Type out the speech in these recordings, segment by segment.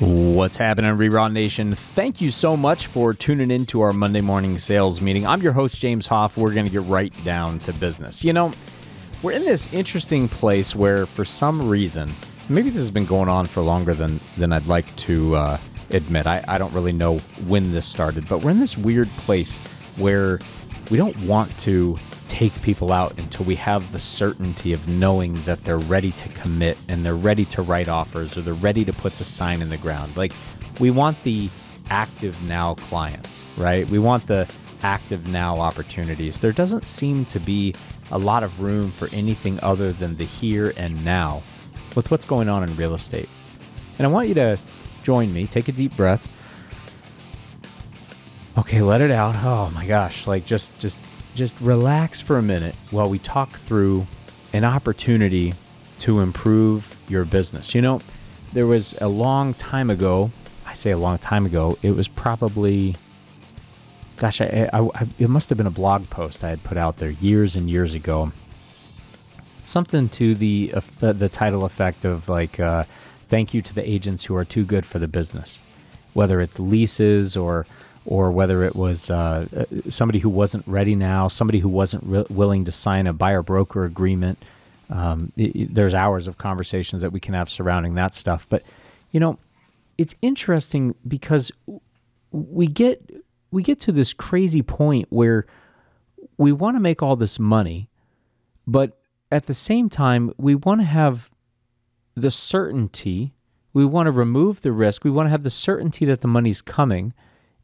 What's happening, Reraw Nation? Thank you so much for tuning in to our Monday morning sales meeting. I'm your host, James Hoff. We're going to get right down to business. You know, we're in this interesting place where, for some reason, maybe this has been going on for longer than, than I'd like to uh, admit. I, I don't really know when this started, but we're in this weird place where we don't want to take people out until we have the certainty of knowing that they're ready to commit and they're ready to write offers or they're ready to put the sign in the ground. Like we want the active now clients, right? We want the active now opportunities. There doesn't seem to be a lot of room for anything other than the here and now with what's going on in real estate. And I want you to join me, take a deep breath. Okay, let it out. Oh my gosh, like just just just relax for a minute while we talk through an opportunity to improve your business. You know, there was a long time ago, I say a long time ago, it was probably, gosh, I, I, I, it must have been a blog post I had put out there years and years ago. Something to the uh, the title effect of like, uh, thank you to the agents who are too good for the business, whether it's leases or or whether it was uh, somebody who wasn't ready now, somebody who wasn't re- willing to sign a buyer broker agreement. Um, it, it, there's hours of conversations that we can have surrounding that stuff. But, you know, it's interesting because we get we get to this crazy point where we want to make all this money, but at the same time, we want to have the certainty. We want to remove the risk. We want to have the certainty that the money's coming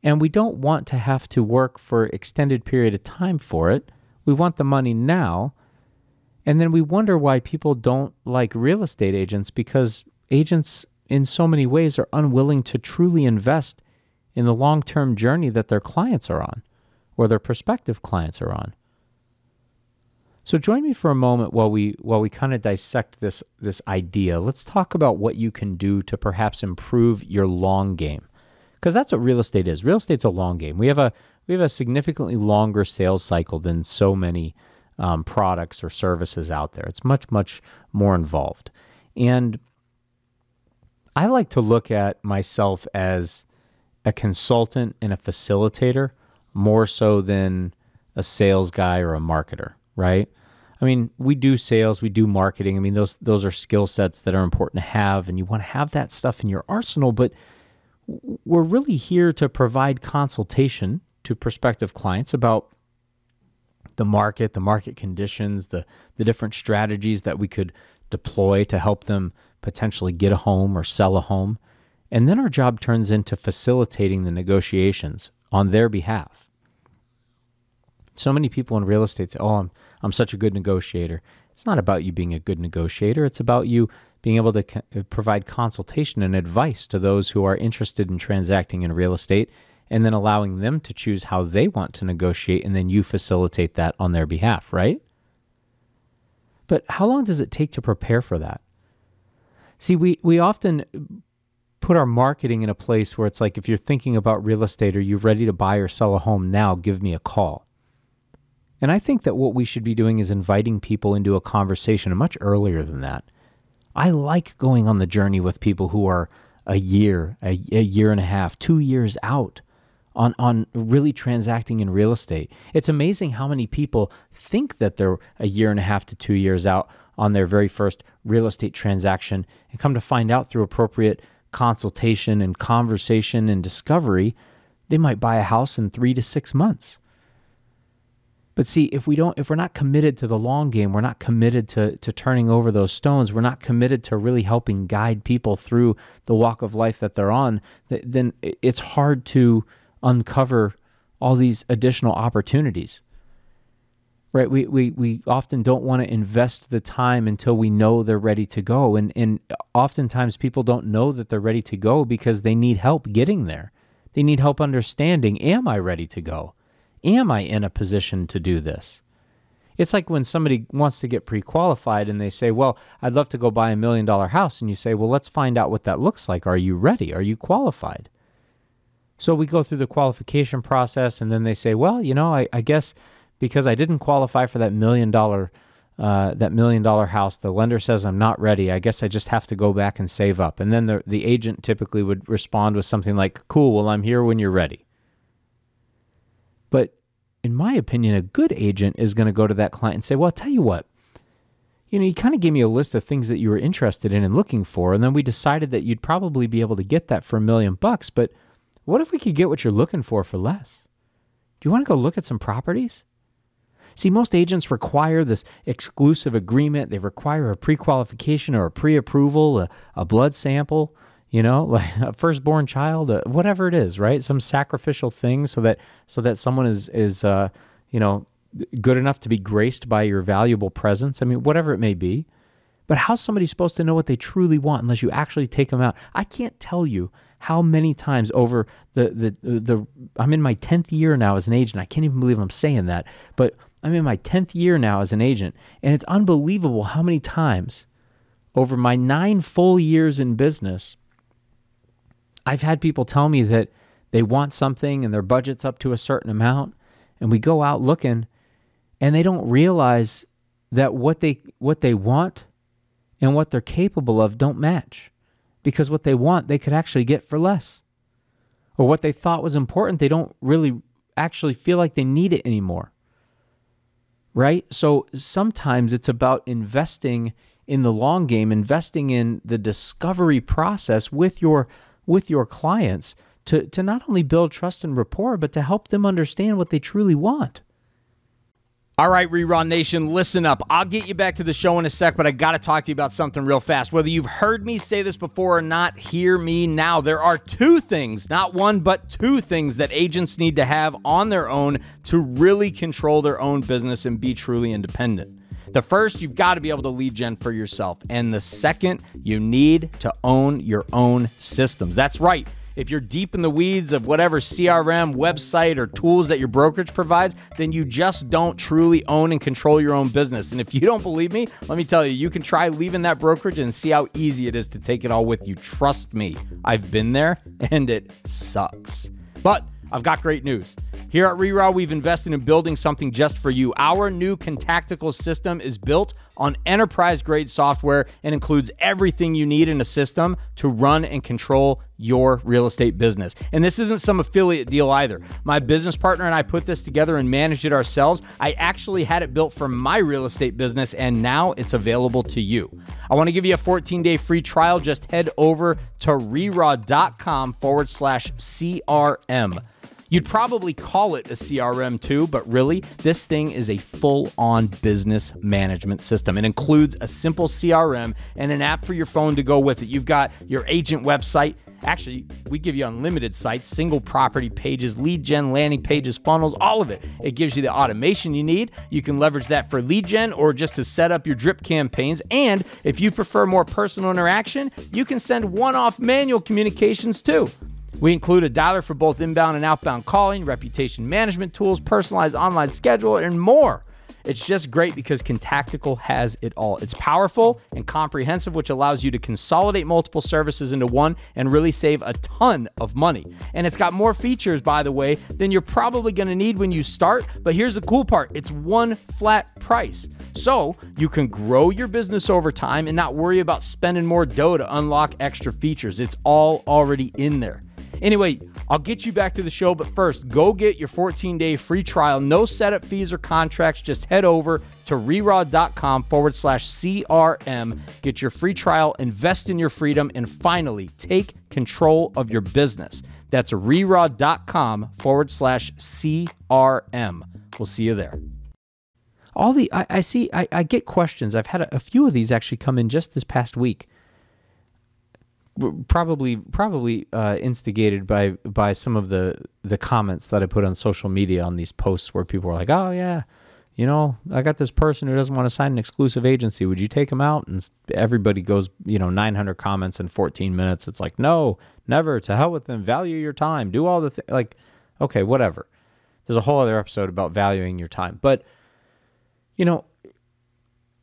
and we don't want to have to work for extended period of time for it. We want the money now. And then we wonder why people don't like real estate agents because agents in so many ways are unwilling to truly invest in the long-term journey that their clients are on or their prospective clients are on. So join me for a moment while we while we kind of dissect this this idea. Let's talk about what you can do to perhaps improve your long game because that's what real estate is. Real estate's a long game. We have a we have a significantly longer sales cycle than so many um, products or services out there. It's much much more involved, and I like to look at myself as a consultant and a facilitator more so than a sales guy or a marketer, right? I mean, we do sales, we do marketing. I mean, those those are skill sets that are important to have and you want to have that stuff in your arsenal, but we're really here to provide consultation to prospective clients about the market, the market conditions, the, the different strategies that we could deploy to help them potentially get a home or sell a home. And then our job turns into facilitating the negotiations on their behalf. So many people in real estate say, Oh, I'm, I'm such a good negotiator. It's not about you being a good negotiator, it's about you being able to co- uh, provide consultation and advice to those who are interested in transacting in real estate and then allowing them to choose how they want to negotiate and then you facilitate that on their behalf, right? But how long does it take to prepare for that? See, we, we often put our marketing in a place where it's like if you're thinking about real estate or you're ready to buy or sell a home now, give me a call. And I think that what we should be doing is inviting people into a conversation much earlier than that. I like going on the journey with people who are a year, a, a, year and a half, two years out on, on really transacting in real estate. It's amazing how many people think that they're a year and a half to two years out on their very first real estate transaction and come to find out through appropriate consultation and conversation and discovery, they might buy a house in three to six months. But see, if we don't, if we're not committed to the long game, we're not committed to to turning over those stones. We're not committed to really helping guide people through the walk of life that they're on. Then it's hard to uncover all these additional opportunities. Right? We we we often don't want to invest the time until we know they're ready to go, and and oftentimes people don't know that they're ready to go because they need help getting there. They need help understanding: Am I ready to go? Am I in a position to do this? It's like when somebody wants to get pre qualified and they say, Well, I'd love to go buy a million dollar house. And you say, Well, let's find out what that looks like. Are you ready? Are you qualified? So we go through the qualification process and then they say, Well, you know, I, I guess because I didn't qualify for that million dollar uh, that million dollar house. The lender says I'm not ready. I guess I just have to go back and save up. And then the the agent typically would respond with something like, "Cool, well I'm here when you're ready." But in my opinion, a good agent is going to go to that client and say, "Well, I'll tell you what." You know, you kind of gave me a list of things that you were interested in and looking for, and then we decided that you'd probably be able to get that for a million bucks. But what if we could get what you're looking for for less? Do you want to go look at some properties? See, most agents require this exclusive agreement. They require a pre qualification or a pre approval, a, a, blood sample, you know, like a firstborn child, uh, whatever it is, right? Some sacrificial thing so that so that someone is is uh, you know good enough to be graced by your valuable presence. I mean, whatever it may be. But how's somebody supposed to know what they truly want unless you actually take them out? I can't tell you how many times over the the the, the I'm in my 10th year now as an agent. I can't even believe I'm saying that. But I'm in my 10th year now as an agent, and it's unbelievable how many times over my nine full years in business, I've had people tell me that they want something and their budget's up to a certain amount, and we go out looking, and they don't realize that what they what they want and what they're capable of don't match because what they want they could actually get for less or what they thought was important they don't really actually feel like they need it anymore right? So sometimes it's about investing in the long game, investing in the discovery process with your with your clients to to not only build trust and rapport, but to help them understand what they truly want. All right, Reraw Nation, listen up. I'll get you back to the show in a sec, but I got to talk to you about something real fast. Whether you've heard me say this before or not, hear me now. There are two things, not one, but two things that agents need to have on their own to really control their own business and be truly independent. The first, you've got to be able to lead gen for yourself. And the second, you need to own your own systems. That's right if you're deep in the weeds of whatever CRM, website, or tools that your brokerage provides, then you just don't truly own and control your own business. And if you don't believe me, let me tell you, you can try leaving that brokerage and see how easy it is to take it all with you. Trust me, I've been there and it sucks. But I've got great news. Here at ReRaw, we've invested in building something just for you. Our new Contactical system is built on enterprise grade software and includes everything you need in a system to run and control your real estate business. And this isn't some affiliate deal either. My business partner and I put this together and managed it ourselves. I actually had it built for my real estate business and now it's available to you. I want to give you a 14 day free trial. Just head over to reraw.com forward slash CRM. You'd probably call it a CRM too, but really, this thing is a full on business management system. It includes a simple CRM and an app for your phone to go with it. You've got your agent website. Actually, we give you unlimited sites, single property pages, lead gen, landing pages, funnels, all of it. It gives you the automation you need. You can leverage that for lead gen or just to set up your drip campaigns. And if you prefer more personal interaction, you can send one off manual communications too. We include a dialer for both inbound and outbound calling, reputation management tools, personalized online schedule, and more. It's just great because Contactical has it all. It's powerful and comprehensive, which allows you to consolidate multiple services into one and really save a ton of money. And it's got more features, by the way, than you're probably going to need when you start. But here's the cool part it's one flat price. So you can grow your business over time and not worry about spending more dough to unlock extra features. It's all already in there. Anyway, I'll get you back to the show, but first, go get your 14 day free trial. No setup fees or contracts. Just head over to reraw.com forward slash CRM. Get your free trial, invest in your freedom, and finally take control of your business. That's reraw.com forward slash CRM. We'll see you there. All the I, I see I, I, get questions. I've had a, a few of these actually come in just this past week probably probably uh, instigated by by some of the the comments that I put on social media on these posts where people were like, "Oh yeah, you know, I got this person who doesn't want to sign an exclusive agency. Would you take him out?" And everybody goes, you know, 900 comments in 14 minutes. It's like, no, never. To hell with them. Value your time. Do all the th- like. Okay, whatever. There's a whole other episode about valuing your time, but you know,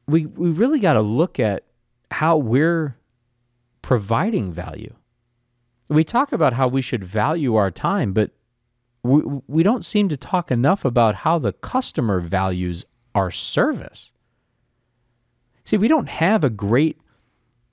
we we really got to look at how we're providing value. We talk about how we should value our time, but we, we don't seem to talk enough about how the customer values our service. See, we don't have a great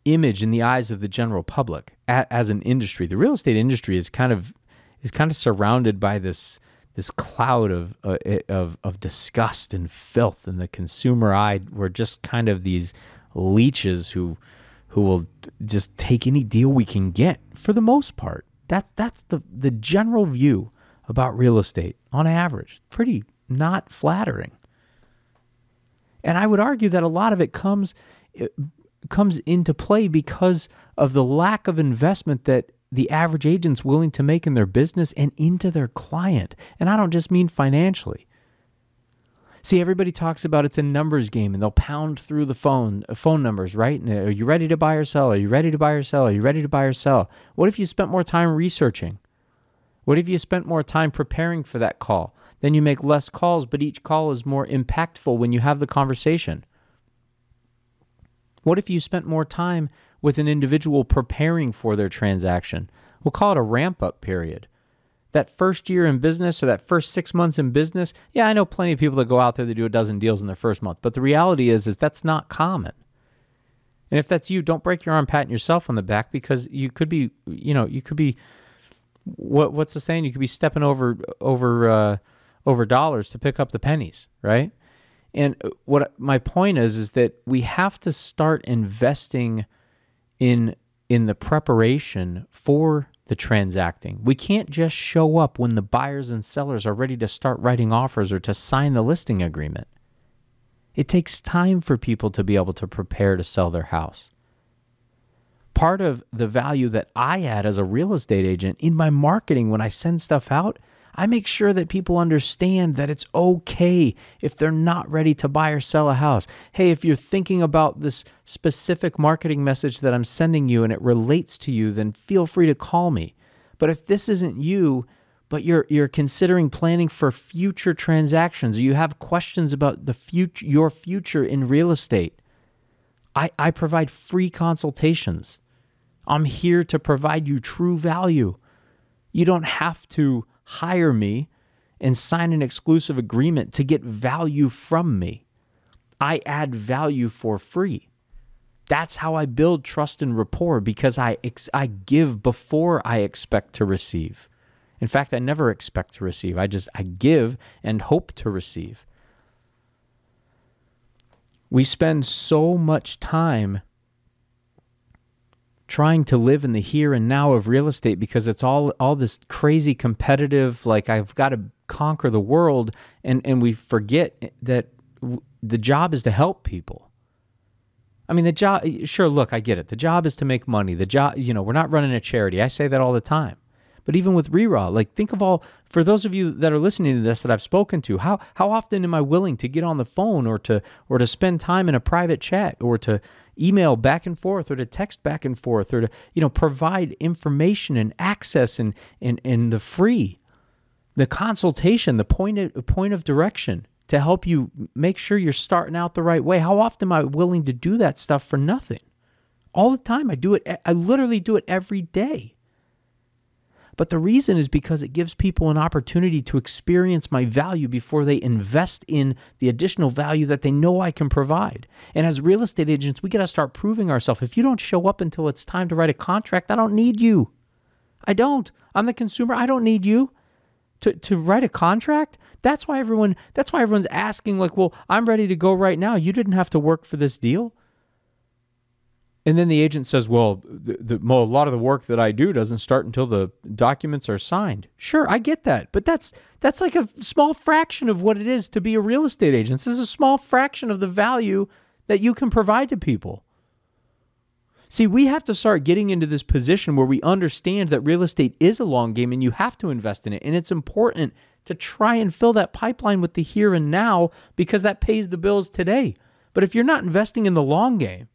image in the eyes of the general public as an industry. The real estate industry is kind of is kind of surrounded by this this cloud of uh, of of disgust and filth, and the consumer eye. We're just kind of these leeches who who will just take any deal we can get for the most part. That's that's the the general view about real estate on average. Pretty not flattering. And I would argue that a lot of it comes it comes into play because of the lack of investment that the average agent's willing to make in their business and into their client. And I don't just mean financially. See, everybody talks about it's a numbers game and they'll pound through the phone uh, phone numbers, right? And, uh, are you ready to buy or sell? Are you ready to buy or sell? Are you ready to buy or sell? What if you spent more time researching? What if you spent more time preparing for that call? Then you make less calls, but each call is more impactful when you have the conversation. What if you spent more time with an individual preparing for their transaction? We'll call it a ramp up period. That first year in business or that first six months in business, yeah, I know plenty of people that go out there that do a dozen deals in their first month. But the reality is, is that's not common. And if that's you, don't break your arm patting yourself on the back because you could be, you know, you could be, what what's the saying? You could be stepping over over uh, over dollars to pick up the pennies, right? And what my point is is that we have to start investing in in the preparation for the transacting. We can't just show up when the buyers and sellers are ready to start writing offers or to sign the listing agreement. It takes time for people to be able to prepare to sell their house. Part of the value that I add as a real estate agent in my marketing when I send stuff out I make sure that people understand that it's okay if they're not ready to buy or sell a house. Hey, if you're thinking about this specific marketing message that I'm sending you and it relates to you, then feel free to call me. But if this isn't you, but you're you're considering planning for future transactions you have questions about the future your future in real estate, I, I provide free consultations. I'm here to provide you true value. You don't have to hire me and sign an exclusive agreement to get value from me. I add value for free. That's how I build trust and rapport because I, ex- I give before I expect to receive. In fact, I never expect to receive. I just I give and hope to receive. We spend so much time trying to live in the here and now of real estate because it's all all this crazy competitive like I've got to conquer the world and and we forget that w- the job is to help people. I mean the job sure look I get it. The job is to make money. The job you know, we're not running a charity. I say that all the time. But even with ReRaw, like think of all for those of you that are listening to this that I've spoken to, how how often am I willing to get on the phone or to or to spend time in a private chat or to email back and forth or to text back and forth or to you know provide information and access and and, and the free the consultation the point of, point of direction to help you make sure you're starting out the right way. How often am i willing to do that stuff for nothing? All the time. I do it i literally do it every day but the reason is because it gives people an opportunity to experience my value before they invest in the additional value that they know I can provide. And as real estate agents, we got to start proving ourselves. If you don't show up until it's time to write a contract, I don't need you. I don't. I'm the consumer. I don't need you to, to write a contract. That's why everyone that's why everyone's asking like, "Well, I'm ready to go right now. You didn't have to work for this deal." And then the agent says, "Well, the, the, well, a lot of the work that I do doesn't start until the documents are signed." Sure, I get that, but that's that's like a small fraction of what it is to be a real estate agent. This is a small fraction of the value that you can provide to people. See, we have to start getting into this position where we understand that real estate is a long game and you have to invest in it. And it's important to try and fill that pipeline with the here and now because that pays the bills today. But if you're not investing in the long game,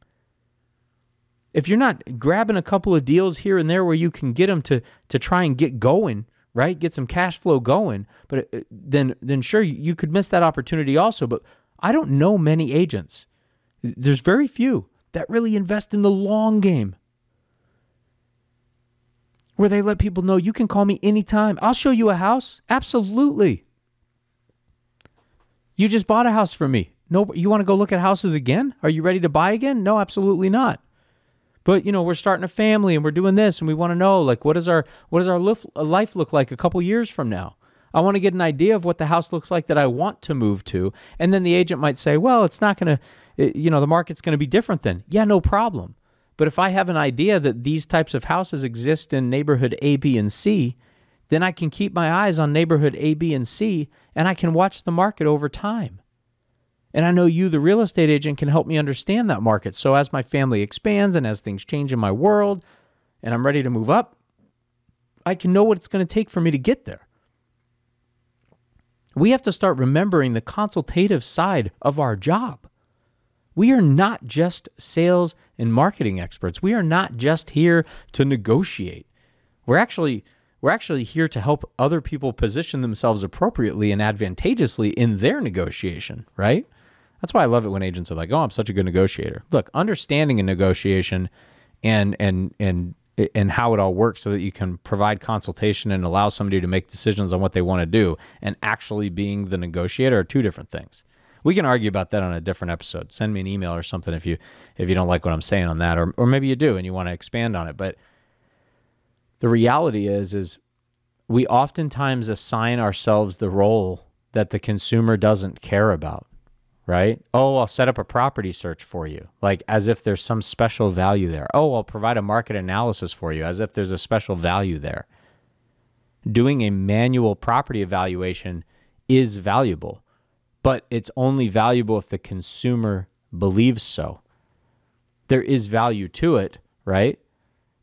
if you're not grabbing a couple of deals here and there where you can get them to to try and get going, right? Get some cash flow going, but uh, then then sure you could miss that opportunity also, but I don't know many agents. There's very few that really invest in the long game. Where they let people know you can call me anytime. I'll show you a house. Absolutely. You just bought a house from me. No, you want to go look at houses again? Are you ready to buy again? No, absolutely not. But you know, we're starting a family and we're doing this, and we want to know like what does our what does our uh, life look like a couple years from now? I want to get an idea of what the house looks like that I want to move to, and then the agent might say, "Well, it's not going to, you know, the market's going to be different then." Yeah, no problem. But if I have an idea that these types of houses exist in neighborhood A, B, and C, then I can keep my eyes on neighborhood A, B, and C, and I can watch the market over time. And I know you, the real estate agent, can help me understand that market. So as my family expands and as things change in my world and I'm ready to move up, I can know what it's going to take for me to get there. We have to start remembering the consultative side of our job. We are not just sales and marketing experts. We are not just here to negotiate. We're actually we're actually here to help other people position themselves appropriately and advantageously in their negotiation, right? That's why I love it when agents are like, "Oh, I'm such a good negotiator." Look, understanding a negotiation and and and and how it all works so that you can provide consultation and allow somebody to make decisions on what they want to do and actually being the negotiator are two different things. We can argue about that on a different episode. Send me an email or something if you if you don't like what I'm saying on that or or maybe you do and you want to expand on it, but the reality is is we oftentimes assign ourselves the role that the consumer doesn't care about right? Oh, I'll set up a property search for you, like as if there's some special value there. Oh, I'll provide a market analysis for you, as if there's a special value there. Doing a manual property evaluation is valuable, but it's only valuable if the consumer believes so. There is value to it, right?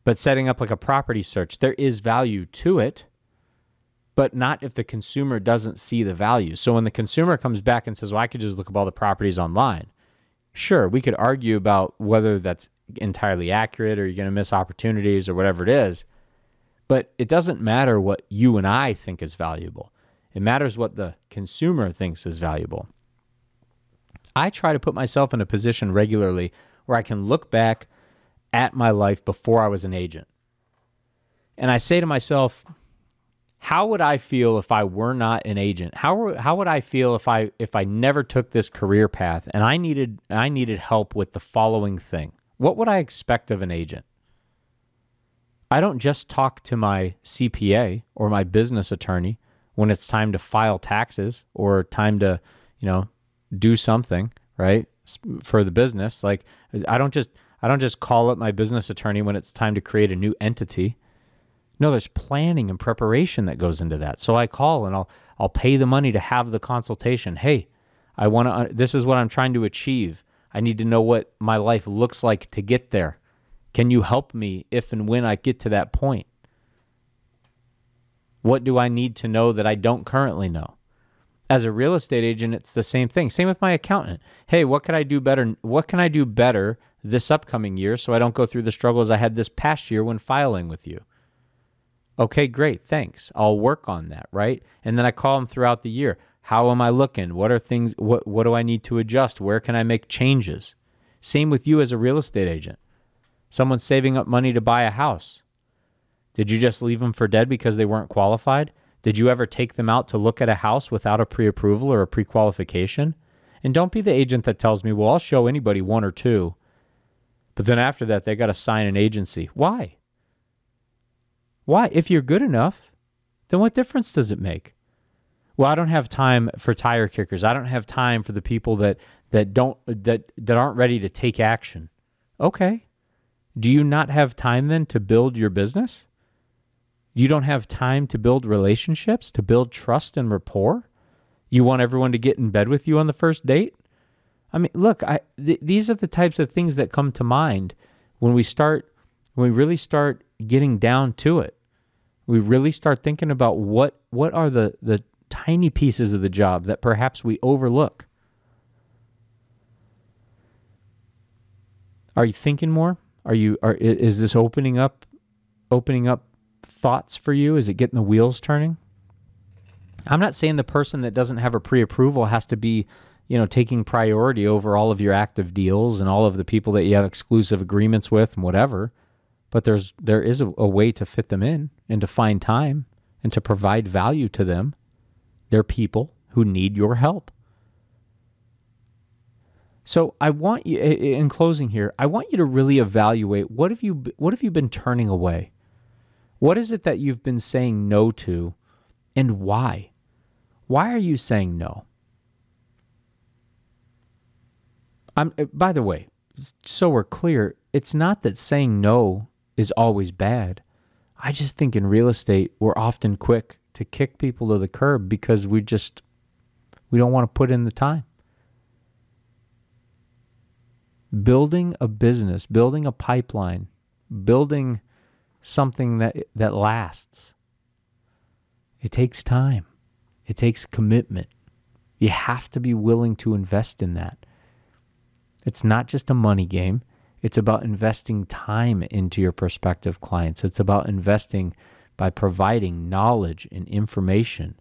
But setting up like a property search, there is value to it but not if the consumer doesn't see the value. So when the consumer comes back and says, well, I could just look up all the properties online, sure, we could argue about whether that's entirely accurate or you're going to miss opportunities or whatever it is. But it doesn't matter what you and I think is valuable, it matters what the consumer thinks is valuable. I try to put myself in a position regularly where I can look back at my life before I was an agent. And I say to myself, how would I feel if I were not an agent? How how would I feel if I if I never took this career path and I needed I needed help with the following thing? What would I expect of an agent? I don't just talk to my CPA or my business attorney when it's time to file taxes or time to, you know, do something, right? For the business. Like I don't just I don't just call up my business attorney when it's time to create a new entity. No, there's planning and preparation that goes into that. So I call and I'll I'll pay the money to have the consultation. Hey, I want to this is what I'm trying to achieve. I need to know what my life looks like to get there. Can you help me if and when I get to that point? What do I need to know that I don't currently know? As a real estate agent, it's the same thing. Same with my accountant. Hey, what can I do better? What can I do better this upcoming year so I don't go through the struggles I had this past year when filing with you? Okay, great. Thanks. I'll work on that, right? And then I call them throughout the year. How am I looking? What are things what what do I need to adjust? Where can I make changes? Same with you as a real estate agent. Someone's saving up money to buy a house. Did you just leave them for dead because they weren't qualified? Did you ever take them out to look at a house without a pre-approval or a pre-qualification? And don't be the agent that tells me, "Well, I'll show anybody one or two. But then after that, they got to sign an agency. Why? Why? If you're good enough, then what difference does it make? Well, I don't have time for tire kickers. I don't have time for the people that that don't that that aren't ready to take action. Okay. Do you not have time then to build your business? You don't have time to build relationships, to build trust and rapport? You want everyone to get in bed with you on the first date? I mean, look, I th- these are the types of things that come to mind when we start when we really start getting down to it. We really start thinking about what what are the the tiny pieces of the job that perhaps we overlook. Are you thinking more? Are you are is this opening up opening up thoughts for you? Is it getting the wheels turning? I'm not saying the person that doesn't have a pre-approval has to be, you know, taking priority over all of your active deals and all of the people that you have exclusive agreements with and whatever but there's there is a, a, way to fit them in and to find time and to provide value to them. They're people who need your help. So I want you in closing here, I want you to really evaluate what have you what have you been turning away? What is it that you've been saying no to and why? Why are you saying no? I'm by the way, so we're clear, it's not that saying no is always bad. I just think in real estate we're often quick to kick people to the curb because we just we don't want to put in the time. Building a business, building a pipeline, building something that that lasts. It takes time. It takes commitment. You have to be willing to invest in that. It's not just a money game. It's about investing time into your prospective clients. It's about investing by providing knowledge and information.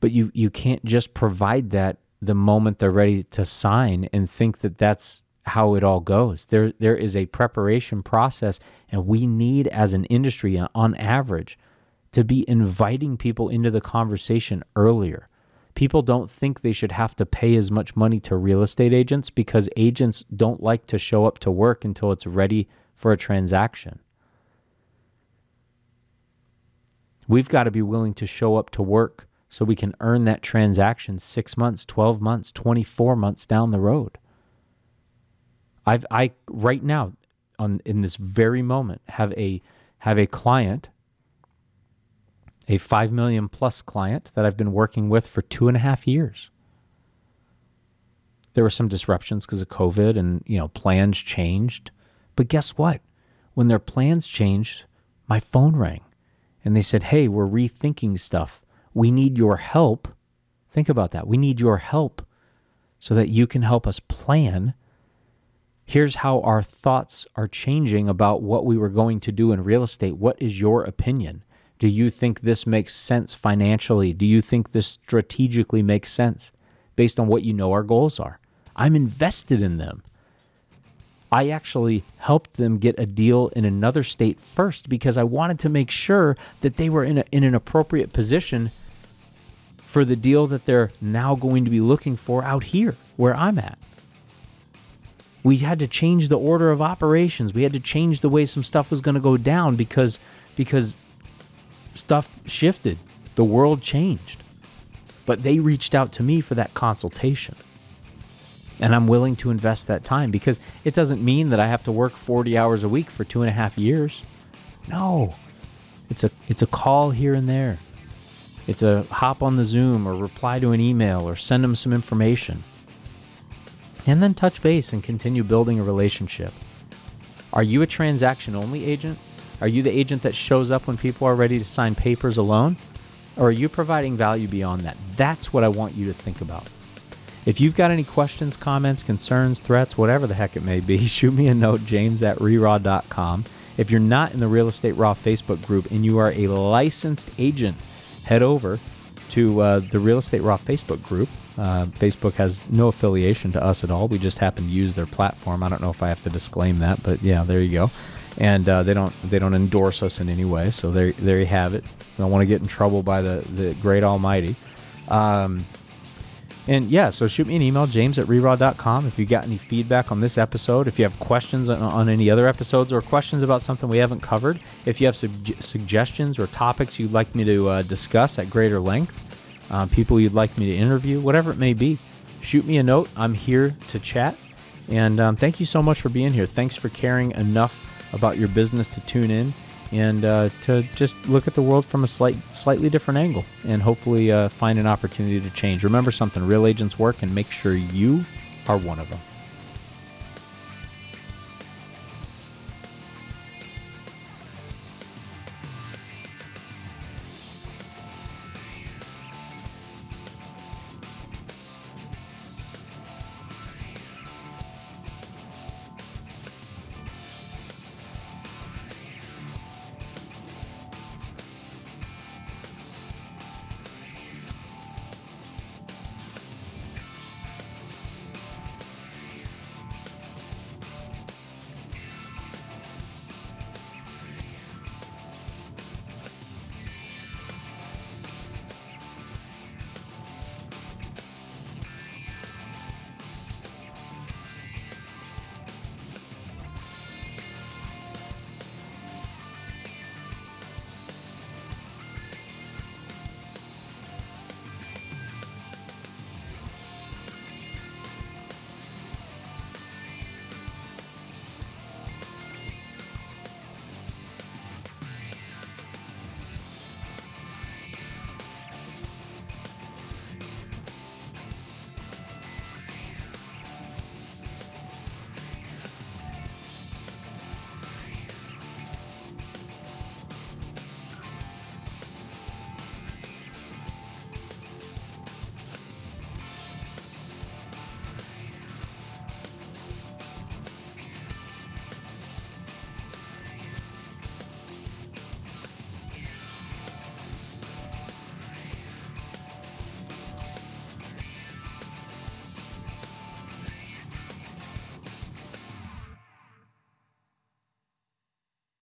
But you, you can't just provide that the moment they're ready to sign and think that that's how it all goes. There, there is a preparation process, and we need, as an industry, on average, to be inviting people into the conversation earlier. People don't think they should have to pay as much money to real estate agents because agents don't like to show up to work until it's ready for a transaction. We've got to be willing to show up to work so we can earn that transaction six months, 12 months, 24 months down the road. I've, I, right now, on, in this very moment, have a, have a client, a 5 million plus client that I've been working with for two and a half years. There were some disruptions because of COVID and, you know, plans changed. But guess what? When their plans changed, my phone rang and they said, Hey, we're rethinking stuff. We need your help. Think about that. We need your help so that you can help us plan. Here's how our thoughts are changing about what we were going to do in real estate. What is your opinion? Do you think this makes sense financially? Do you think this strategically makes sense based on what you know our goals are? I'm invested in them. I actually helped them get a deal in another state first because I wanted to make sure that they were in, a, in an appropriate position for the deal that they're now going to be looking for out here where I'm at. We had to change the order of operations. We had to change the way some stuff was going to go down because because stuff shifted. The world changed. But they reached out to me for that consultation. And I'm willing to invest that time because it doesn't mean that I have to work 40 hours a week for two and a half years. No. It's a it's a call here and there. It's a hop on the Zoom or reply to an email or send them some information. And then touch base and continue building a relationship. Are you a transaction only agent? Are you the agent that shows up when people are ready to sign papers alone? Or are you providing value beyond that? That's what I want you to think about. If you've got any questions, comments, concerns, threats, whatever the heck it may be, shoot me a note, james at reraw.com. If you're not in the Real Estate Raw Facebook group and you are a licensed agent, head over to uh, the Real Estate Raw Facebook group. Uh, Facebook has no affiliation to us at all. We just happen to use their platform. I don't know if I have to disclaim that, but yeah, there you go. And uh, they don't they don't endorse us in any way. So there there you have it. I don't want to get in trouble by the the great Almighty. Um, and yeah, so shoot me an email, james at reraw.com. If you got any feedback on this episode, if you have questions on, on any other episodes or questions about something we haven't covered, if you have suggestions or topics you'd like me to uh, discuss at greater length, uh, people you'd like me to interview, whatever it may be, shoot me a note. I'm here to chat. And um, thank you so much for being here. Thanks for caring enough about your business to tune in and uh, to just look at the world from a slight, slightly different angle and hopefully uh, find an opportunity to change. Remember something real agents work and make sure you are one of them.